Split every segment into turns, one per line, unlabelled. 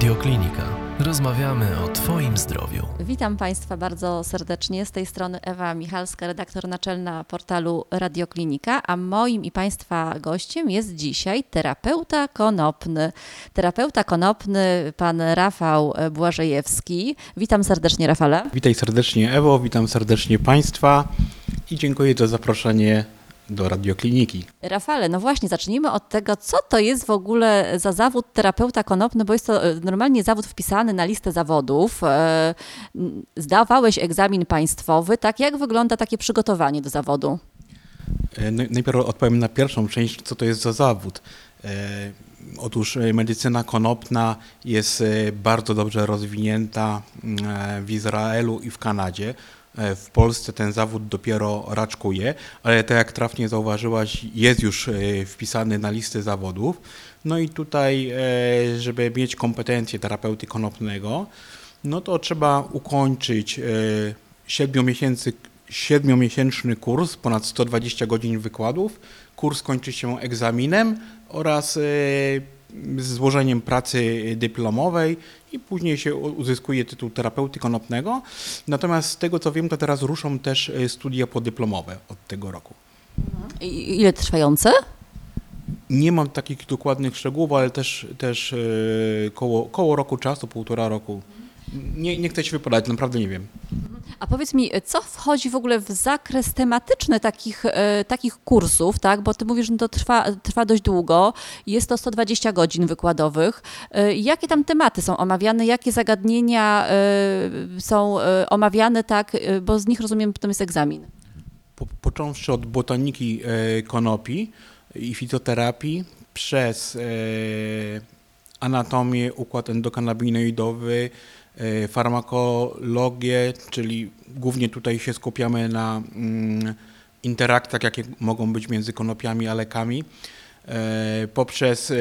Radioklinika. Rozmawiamy o Twoim zdrowiu.
Witam Państwa bardzo serdecznie. Z tej strony Ewa Michalska, redaktor naczelna portalu Radioklinika, a moim i Państwa gościem jest dzisiaj terapeuta konopny. Terapeuta konopny, pan Rafał Błażejewski. Witam serdecznie, Rafale.
Witaj serdecznie Ewo, witam serdecznie Państwa i dziękuję za zaproszenie do radiokliniki.
Rafale, no właśnie, zacznijmy od tego, co to jest w ogóle za zawód terapeuta konopny, bo jest to e, normalnie zawód wpisany na listę zawodów. E, Zdawałeś egzamin państwowy, tak? Jak wygląda takie przygotowanie do zawodu?
E, Najpierw odpowiem na pierwszą część, co to jest za zawód. Otóż medycyna konopna jest bardzo dobrze rozwinięta mm, w Izraelu i w Kanadzie. E, W Polsce ten zawód dopiero raczkuje, ale tak jak trafnie zauważyłaś, jest już e, wpisany na listę zawodów. No i tutaj, e, żeby mieć kompetencje terapeuty konopnego, no to trzeba ukończyć e, 7 miesięcy, siedmiomiesięczny kurs, ponad 120 godzin wykładów. Kurs kończy się egzaminem oraz e, złożeniem pracy dyplomowej i później się uzyskuje tytuł terapeuty konopnego. Natomiast z tego co wiem, to teraz ruszą też e, studia podyplomowe od tego roku.
I- Ile trwające?
Nie mam takich dokładnych szczegółów, ale też, też e, koło, koło roku czasu, półtora roku. Nie, nie chcę się wypowiadać, naprawdę nie wiem.
A powiedz mi, co wchodzi w ogóle w zakres tematyczny takich, e, takich kursów, tak? Bo ty mówisz, że to trwa, trwa dość długo, jest to 120 godzin wykładowych. E, Jakie tam tematy są omawiane, jakie zagadnienia e, są omawiane, tak? Bo z nich rozumiem, potem jest egzamin.
Po, począwszy od botaniki konopi i fitoterapii, przez anatomię, układ endokanabinoidowy, farmakologię, czyli głównie tutaj się skupiamy na mm, interakcjach, jakie mogą być między konopiami a lekami, e, poprzez e,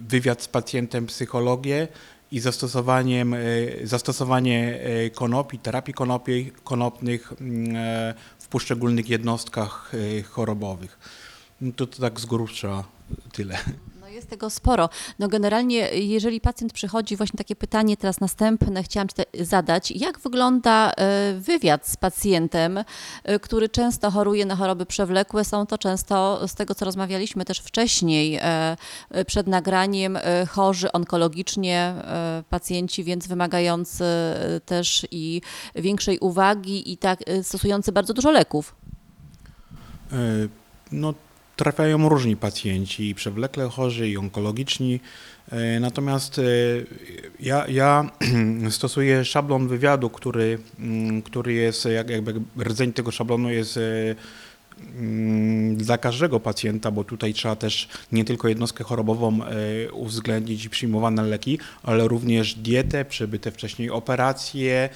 wywiad z pacjentem, psychologię i zastosowaniem, e, zastosowanie e, konopi, terapii konopi, konopnych mm, e, w poszczególnych jednostkach e, chorobowych. No to, to tak z grubsza tyle.
Jest tego sporo. No generalnie, jeżeli pacjent przychodzi, właśnie takie pytanie teraz następne chciałam zadać. Jak wygląda e, wywiad z pacjentem, e, który często choruje na choroby przewlekłe? Są to często, z tego co rozmawialiśmy też wcześniej, e, przed nagraniem, chorzy onkologicznie pacjenci, więc wymagający też i większej uwagi i tak stosujący bardzo dużo leków.
No, trafiają różni pacjenci, i przewlekle chorzy, i onkologiczni. E, Natomiast e, ja, ja stosuję szablon wywiadu, który, mm, który jest, jak, jakby rdzeń tego szablonu jest e, mm, dla każdego pacjenta, bo tutaj trzeba też nie tylko jednostkę chorobową uwzględnić i przyjmowane leki, ale również dietę, przebyte wcześniej operacje,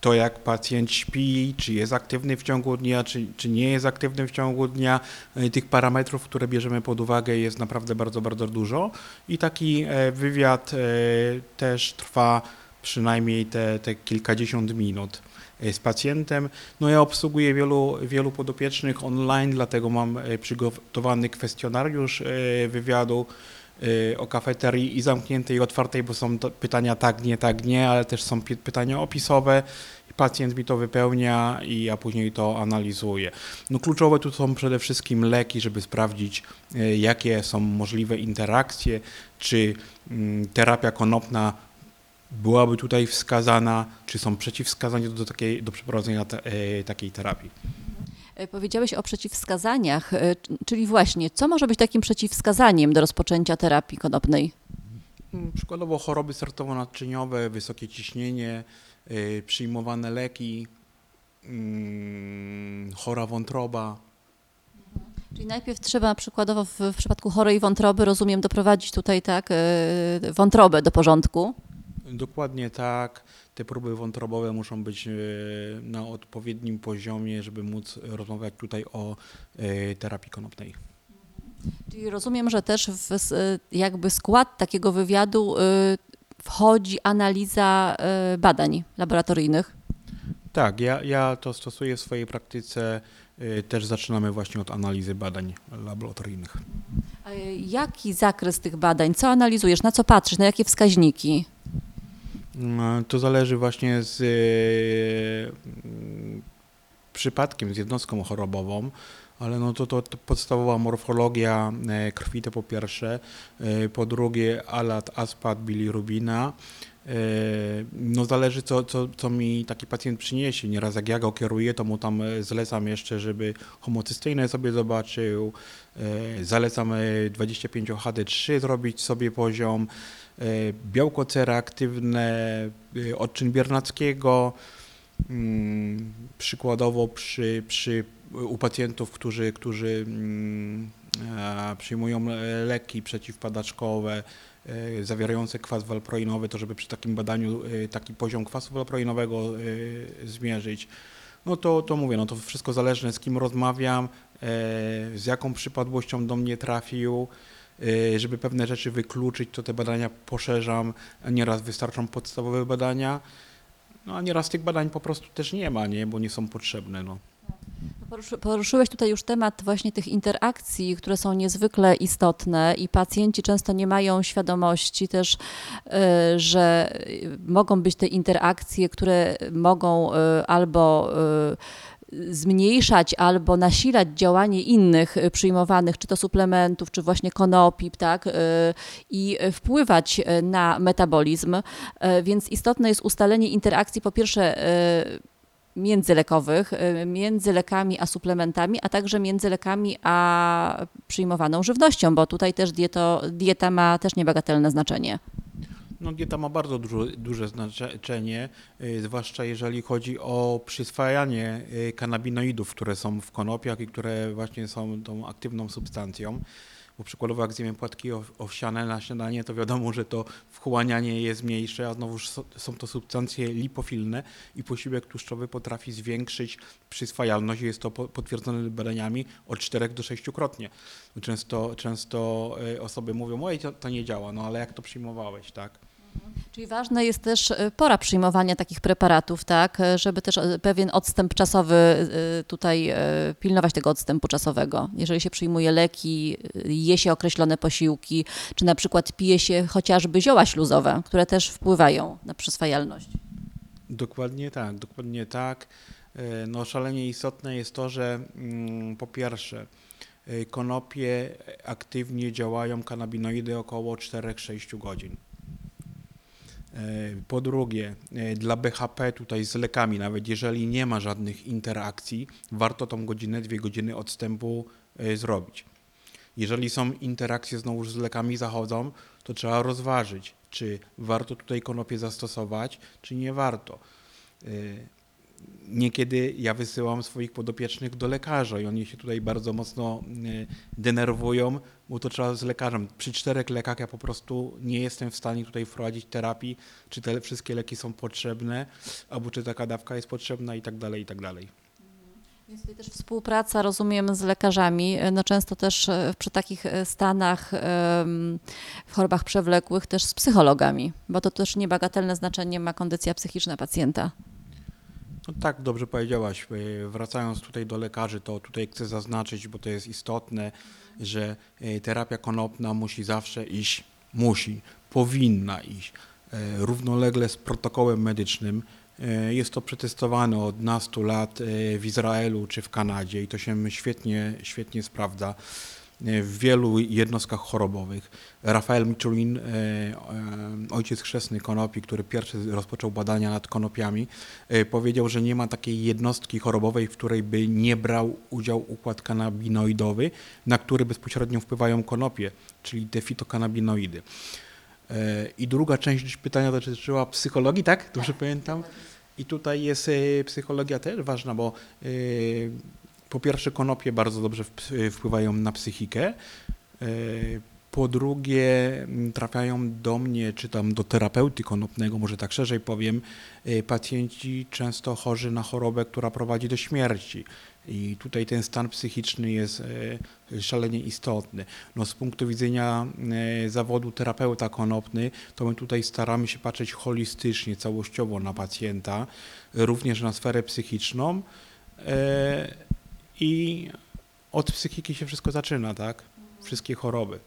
to jak pacjent śpi, czy jest aktywny w ciągu dnia, czy, czy nie jest aktywny w ciągu dnia. E, Tych parametrów, które bierzemy pod uwagę jest naprawdę bardzo, bardzo dużo i taki e, wywiad e, też trwa przynajmniej te, te kilkadziesiąt minut e, z pacjentem. No ja obsługuję wielu, wielu podopiecznych online, dlatego mam e, przygotowany kwestionariusz e, wywiadu e, o kafeterii i zamkniętej i otwartej, bo są pytania tak, nie, tak, nie, ale też są pytania opisowe. Pacjent mi to wypełnia i ja później to analizuję. No kluczowe tu są przede wszystkim leki, żeby sprawdzić, e, jakie są możliwe interakcje, czy mm, terapia konopna byłaby tutaj wskazana, czy są przeciwwskazania do, takiej, do przeprowadzenia te, e, takiej terapii.
E, Powiedziałeś o przeciwwskazaniach, e, czyli właśnie, co może być takim przeciwwskazaniem do rozpoczęcia terapii konopnej?
Mm, Przykładowo choroby sercowo-naczyniowe, wysokie ciśnienie, y, przyjmowane leki, mm, chora wątroba.
Czyli najpierw trzeba przykładowo w, w przypadku chorej wątroby, rozumiem, doprowadzić tutaj tak e, wątrobę do porządku.
Dokładnie tak. Te próby wątrobowe muszą być y, na odpowiednim poziomie, żeby móc rozmawiać tutaj o y, terapii konopnej.
Czyli rozumiem, że też w e, jakby skład takiego wywiadu e, wchodzi analiza e, badań laboratoryjnych.
Tak, ja, ja to stosuję w swojej praktyce. Też zaczynamy właśnie od analizy badań laboratoryjnych.
Jaki zakres tych badań? Co analizujesz? Na co patrzysz? Na jakie wskaźniki?
Mm, To zależy właśnie z e, mm, przypadkiem, z jednostką chorobową, ale no to, to, to podstawowa morfologia e, krwi to po pierwsze, e, po drugie alat, aspat, bilirubina. No zależy co, co, co mi taki pacjent przyniesie. Nieraz jak ja go kieruję, to mu tam zlecam jeszcze, żeby homocysteinę sobie zobaczył, zalecam e, 25-HD3 zrobić sobie poziom, białko C reaktywne, e, odczyn Biernackiego, Mm, Przykładowo przy, przy, u pacjentów, którzy, którzy mm, e, przyjmują e, leki przeciwpadaczkowe e, zawierające kwas walproinowy, to żeby przy takim badaniu e, taki poziom kwasu walproinowego e, zmierzyć. No to, to mówię, no to wszystko zależne z kim rozmawiam, e, z jaką przypadłością do mnie trafił. E, Żeby pewne rzeczy wykluczyć, to te badania poszerzam. Nieraz wystarczą podstawowe badania. No a nieraz tych badań po prostu też nie ma, nie? bo nie są potrzebne. No.
Poruszy, poruszyłeś tutaj już temat właśnie tych interakcji, które są niezwykle istotne i pacjenci często nie mają świadomości też, y, że y, mogą być te interakcje, które mogą y, albo y, zmniejszać albo nasilać działanie innych y, przyjmowanych, czy to suplementów, czy właśnie konopi, tak, y, i wpływać y, na metabolizm. Więc istotne jest ustalenie interakcji po pierwsze międzylekowych, między lekami a suplementami, a także między lekami a przyjmowaną żywnością, bo tutaj też dieto, dieta ma też niebagatelne znaczenie.
No, dieta ma bardzo dużo, duże znaczenie, y, zwłaszcza jeżeli chodzi o przyswajanie y, kanabinoidów, które są w konopiach i które właśnie są tą aktywną substancją. Bo przykładowo jak zjemy płatki ow- owsiane na śniadanie, to wiadomo, że to wchłanianie jest mniejsze, a znowuż są to substancje lipofilne i posiłek tłuszczowy potrafi zwiększyć przyswajalność. Jest to po- potwierdzone badaniami od 4 do 6 krotnie. Często, często y, osoby mówią, oj, to, to nie działa, no ale jak to przyjmowałeś, tak?
Czyli ważne jest też y, pora przyjmowania takich preparatów, tak, y, żeby też y, pewien odstęp czasowy tutaj pilnować tego odstępu czasowego. Jeżeli się przyjmuje leki, je się określone posiłki, czy na przykład pije się chociażby zioła śluzowe, które też wpływają na przyswajalność.
Dokładnie tak, dokładnie tak. E, No, szalenie istotne jest to, że mm, po pierwsze, e, konopie aktywnie działają kanabinoidy około 4-6 godzin. E, Po drugie, e, dla BHP tutaj z lekami, nawet jeżeli nie ma żadnych interakcji, warto tą godzinę, dwie godziny odstępu e, zrobić. Jeżeli są interakcje znowu z lekami zachodzą, to trzeba rozważyć, czy warto tutaj konopie zastosować, czy nie warto. Niekiedy ja wysyłam swoich podopiecznych do lekarza i oni się tutaj bardzo mocno y, denerwują, bo to trzeba z lekarzem. Przy czterech lekach ja po prostu nie jestem w stanie tutaj wprowadzić terapii, czy te wszystkie leki są potrzebne, albo czy taka dawka jest potrzebna i tak dalej, i tak dalej.
Jest tutaj też współpraca, rozumiem, z lekarzami. No często też e, przy takich e, stanach w chorobach przewlekłych też z psychologami, bo to też niebagatelne znaczenie ma kondycja psychiczna pacjenta.
No tak, dobrze powiedziałaś. E, Wracając tutaj do lekarzy, to tutaj chcę zaznaczyć, bo to jest istotne, że e, terapia konopna musi zawsze iść, musi, powinna iść e, równolegle z protokołem medycznym. Jest to przetestowane od nastu lat w Izraelu czy w Kanadzie i to się świetnie, świetnie sprawdza w wielu jednostkach chorobowych. Rafael Michelin, e, e, ojciec chrzestny konopi, który pierwszy rozpoczął badania nad konopiami, e, powiedział, że nie ma takiej jednostki chorobowej, w której by nie brał udział układ kanabinoidowy, na który bezpośrednio wpływają konopie, czyli te fitokanabinoidy. E, I druga część pytania dotyczyła psychologii, tak? Dobrze pamiętam? I tutaj jest e, psychologia też ważna, bo e, po pierwsze konopie bardzo dobrze wp- wpływają na psychikę. E, Po drugie, m, trafiają do mnie, czy tam do terapeuty konopnego, może tak szerzej powiem, e, pacjenci często chorzy na chorobę, która prowadzi do śmierci. I tutaj ten stan psychiczny jest e, szalenie istotny. No, z punktu widzenia e, zawodu terapeuta konopny, to my tutaj staramy się patrzeć holistycznie, całościowo na pacjenta, również na sferę psychiczną. I od psychiki się wszystko zaczyna, tak? wszystkie choroby.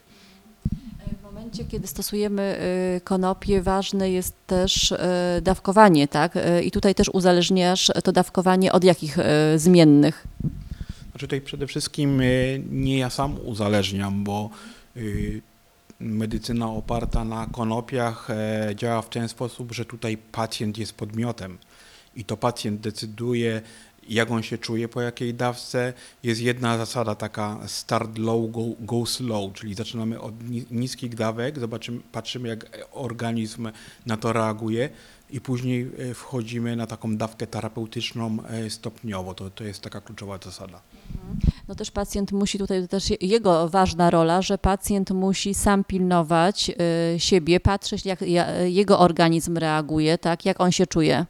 W momencie, kiedy stosujemy y, konopie, ważne jest też y, dawkowanie, tak? Y, I tutaj też uzależniasz to dawkowanie od jakich zmiennych?
Znaczy tutaj przede wszystkim nie ja sam uzależniam, bo medycyna oparta na konopiach e, działa w ten sposób, że tutaj pacjent jest podmiotem i to pacjent decyduje, jak on się czuje po jakiej dawce. Jest jedna zasada taka start low, go, go slow, czyli zaczynamy od ni- niskich dawek, zobaczymy, patrzymy jak organizm na to reaguje i później e, wchodzimy na taką dawkę terapeutyczną e, stopniowo. To, to jest taka kluczowa zasada.
No też pacjent musi, tutaj też je- jego ważna rola, że pacjent musi sam pilnować y, siebie, patrzeć jak ja, jego organizm reaguje, tak? Jak on się czuje.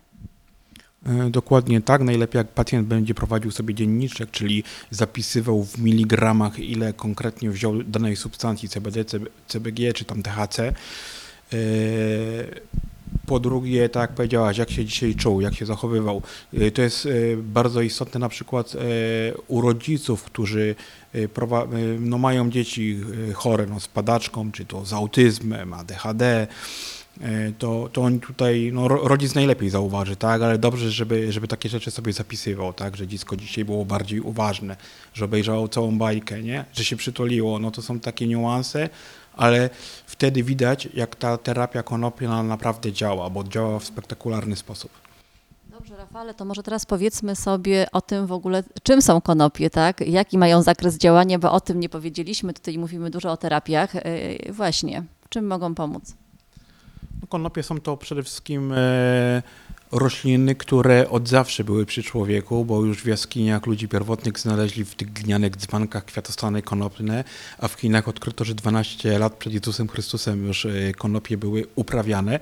E, Dokładnie tak. Najlepiej jak pacjent będzie prowadził sobie dzienniczek, czyli zapisywał w miligramach, ile konkretnie wziął danej substancji CBD, CB CBG czy tam THC. E, Po drugie, tak jak powiedziałaś, jak się dzisiaj czuł, jak się zachowywał. E, To jest bardzo istotne na przykład u rodziców, którzy no, mają dzieci chore no, z padaczką, czy to z autyzmem, ADHD. E, to, to on tutaj, no ro- rodzic najlepiej zauważy, tak, ale dobrze, żeby, żeby takie rzeczy sobie zapisywał, tak, że dziecko dzisiaj było bardziej uważne, że obejrzało całą bajkę, nie, że się przytuliło, no to są takie niuanse, ale wtedy widać, jak ta terapia konopna naprawdę działa, bo działa w spektakularny sposób.
Dobrze, Rafale, to może teraz powiedzmy sobie o tym w ogóle, czym są konopie, tak? Jaki mają zakres działania, bo o tym nie powiedzieliśmy. Tutaj mówimy dużo o terapiach. Y, Właśnie, czym mogą pomóc?
No, konopie są to przede wszystkim e, rośliny, które od zawsze były przy człowieku, bo już w jaskiniach ludzi pierwotnych znaleźli w tych glinianych dzbankach kwiatostany konopne, a w Chinach odkryto, że 12 lat przed Jezusem Chrystusem już e, konopie były uprawiane.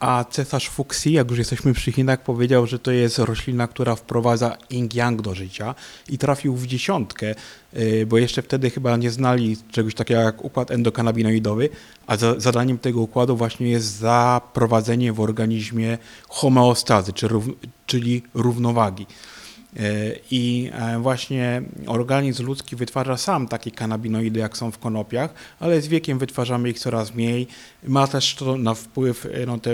A cesarz Fuxi, jak już jesteśmy przy Chinach, powiedział, że to jest roślina, która wprowadza yin-yang do życia i trafił w dziesiątkę, y, bo jeszcze wtedy chyba nie znali czegoś takiego jak układ endokanabinoidowy, a za, zadaniem tego układu właśnie jest zaprowadzenie w organizmie homeostazy, czy czyli równowagi. Y, I e, właśnie organizm ludzki wytwarza sam takie kanabinoidy, jak są w konopiach, ale z wiekiem wytwarzamy ich coraz mniej. Ma też to na wpływ e, no, te,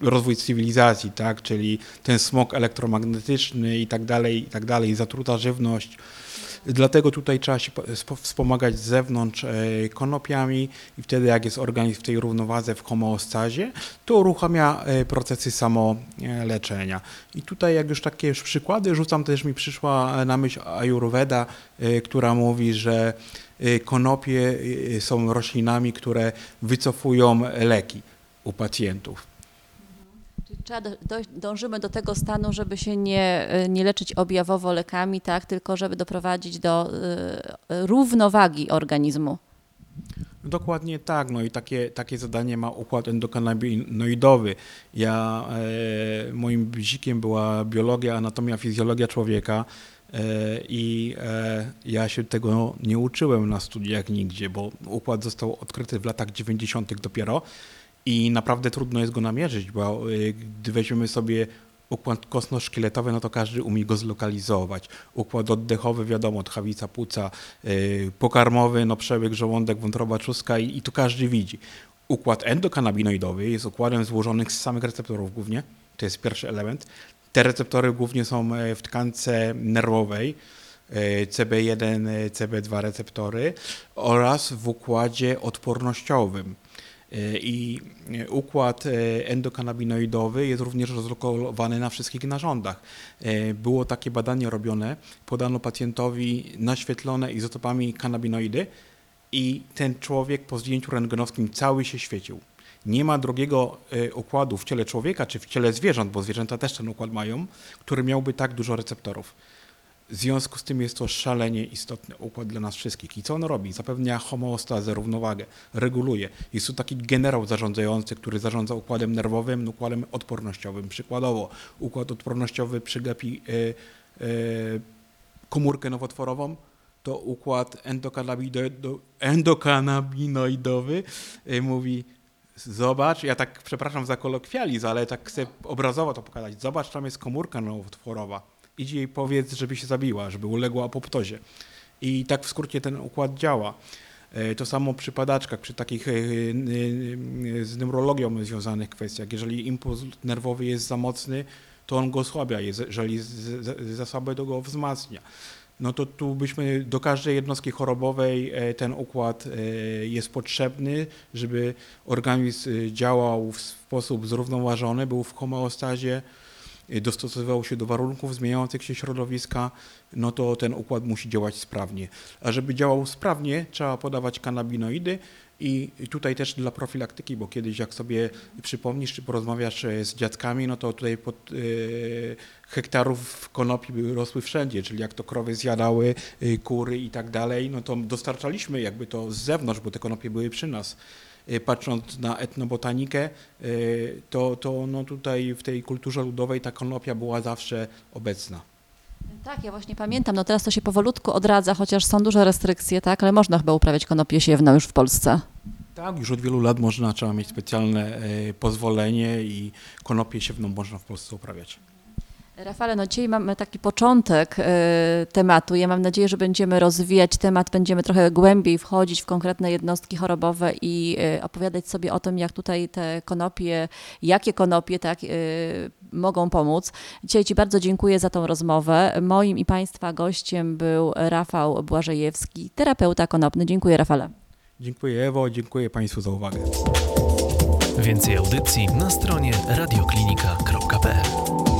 rozwój cywilizacji, tak, czyli ten smog elektromagnetyczny i tak dalej, i tak dalej, zatruta żywność. Dlatego tutaj trzeba się po- spo- wspomagać z zewnątrz e, konopiami i wtedy jak jest organizm w tej równowadze, w homeostazie, to uruchamia e, procesy samoleczenia. I tutaj jak już takie już przykłady rzucam, też mi przyszła na myśl Ayurveda, e, która mówi, że konopie są roślinami, które wycofują leki u pacjentów.
Trzeba do, dążymy do tego stanu, żeby się nie, y, nie leczyć objawowo lekami, tak? Tylko żeby doprowadzić do y, równowagi organizmu.
Dokładnie tak, no i takie, takie zadanie ma układ endokanabinoidowy. Ja, e, moim bzikiem była biologia, anatomia, fizjologia człowieka e, i e, ja się tego nie uczyłem na studiach nigdzie, bo układ został odkryty w latach 90. dopiero i naprawdę trudno jest go namierzyć, bo e, gdy weźmiemy sobie układ kostno-szkieletowy, no to każdy umie go zlokalizować. Układ oddechowy, wiadomo, tchawica, płuca, yy, pokarmowy, no przebieg, żołądek, wątroba, trzustka i, i tu każdy widzi. Układ endokanabinoidowy jest układem złożonym z samych receptorów głównie, to jest pierwszy element. Te receptory głównie są e, w tkance nerwowej, e, CB1, e, CB2 receptory oraz w układzie odpornościowym. E, I e, układ e, endokanabinoidowy jest również rozlokowany na wszystkich narządach. Było takie badanie robione, podano pacjentowi naświetlone izotopami kanabinoidy i ten człowiek po zdjęciu rentgenowskim cały się świecił. Nie ma drugiego układu w ciele człowieka czy w ciele zwierząt, bo zwierzęta też ten układ mają, który miałby tak dużo receptorów. W związku z tym jest to szalenie istotny układ dla nas wszystkich. I co on robi? Zapewnia homeostazę, równowagę, reguluje. Jest tu taki generał zarządzający, który zarządza układem nerwowym, układem odpornościowym. Przykładowo, układ odpornościowy przygapi e, e, komórkę nowotworową, to układ endokannabinoido- endokanabinoidowy e, mówi zobacz, ja tak przepraszam za kolokwializm, ale tak chcę obrazowo to pokazać. Zobacz, tam jest komórka nowotworowa idź jej powiedz, żeby się zabiła, żeby uległa apoptozie. I tak w skrócie ten układ działa. E, To samo przy padaczkach, przy takich e, e, z neurologią związanych kwestiach. Jeżeli impuls nerwowy jest za mocny, to on go osłabia, jeżeli za słaby, to go wzmacnia. No to tu byśmy do każdej jednostki chorobowej ten układ jest potrzebny, żeby organizm działał w sposób zrównoważony, był w homeostazie, dostosowywał się do warunków zmieniających się środowiska, no to ten układ musi działać sprawnie. A żeby działał sprawnie, trzeba podawać kanabinoidy i tutaj też dla profilaktyki, bo kiedyś jak sobie przypomnisz czy porozmawiasz e, z dziadkami, no to tutaj pod, e, hektarów konopi rosły wszędzie, czyli jak to krowy zjadały, e, kury i tak dalej, no to dostarczaliśmy jakby to z zewnątrz, bo te konopie były przy nas. E, Patrząc na etnobotanikę, e, to, to no tutaj w tej kulturze ludowej ta konopia była zawsze obecna.
Tak, ja właśnie pamiętam, no teraz to się powolutku odradza, chociaż są duże restrykcje, tak, ale można chyba uprawiać konopie siewną już w Polsce.
Tak, już od wielu lat można, trzeba mieć specjalne e, pozwolenie i konopię siewną można w Polsce uprawiać.
Rafale, no dzisiaj mamy taki początek e, tematu. Ja mam nadzieję, że będziemy rozwijać temat, będziemy trochę głębiej wchodzić w konkretne jednostki chorobowe i e, opowiadać sobie o tym, jak tutaj te konopie, jakie konopie tak, e, mogą pomóc. Dzisiaj Ci bardzo dziękuję za tą rozmowę. Moim i Państwa gościem był Rafał Błażejewski, terapeuta konopny. Dziękuję, Rafale.
Dziękuję Ewo, dziękuję Państwu za uwagę.
Więcej audycji na stronie radioklinika.pl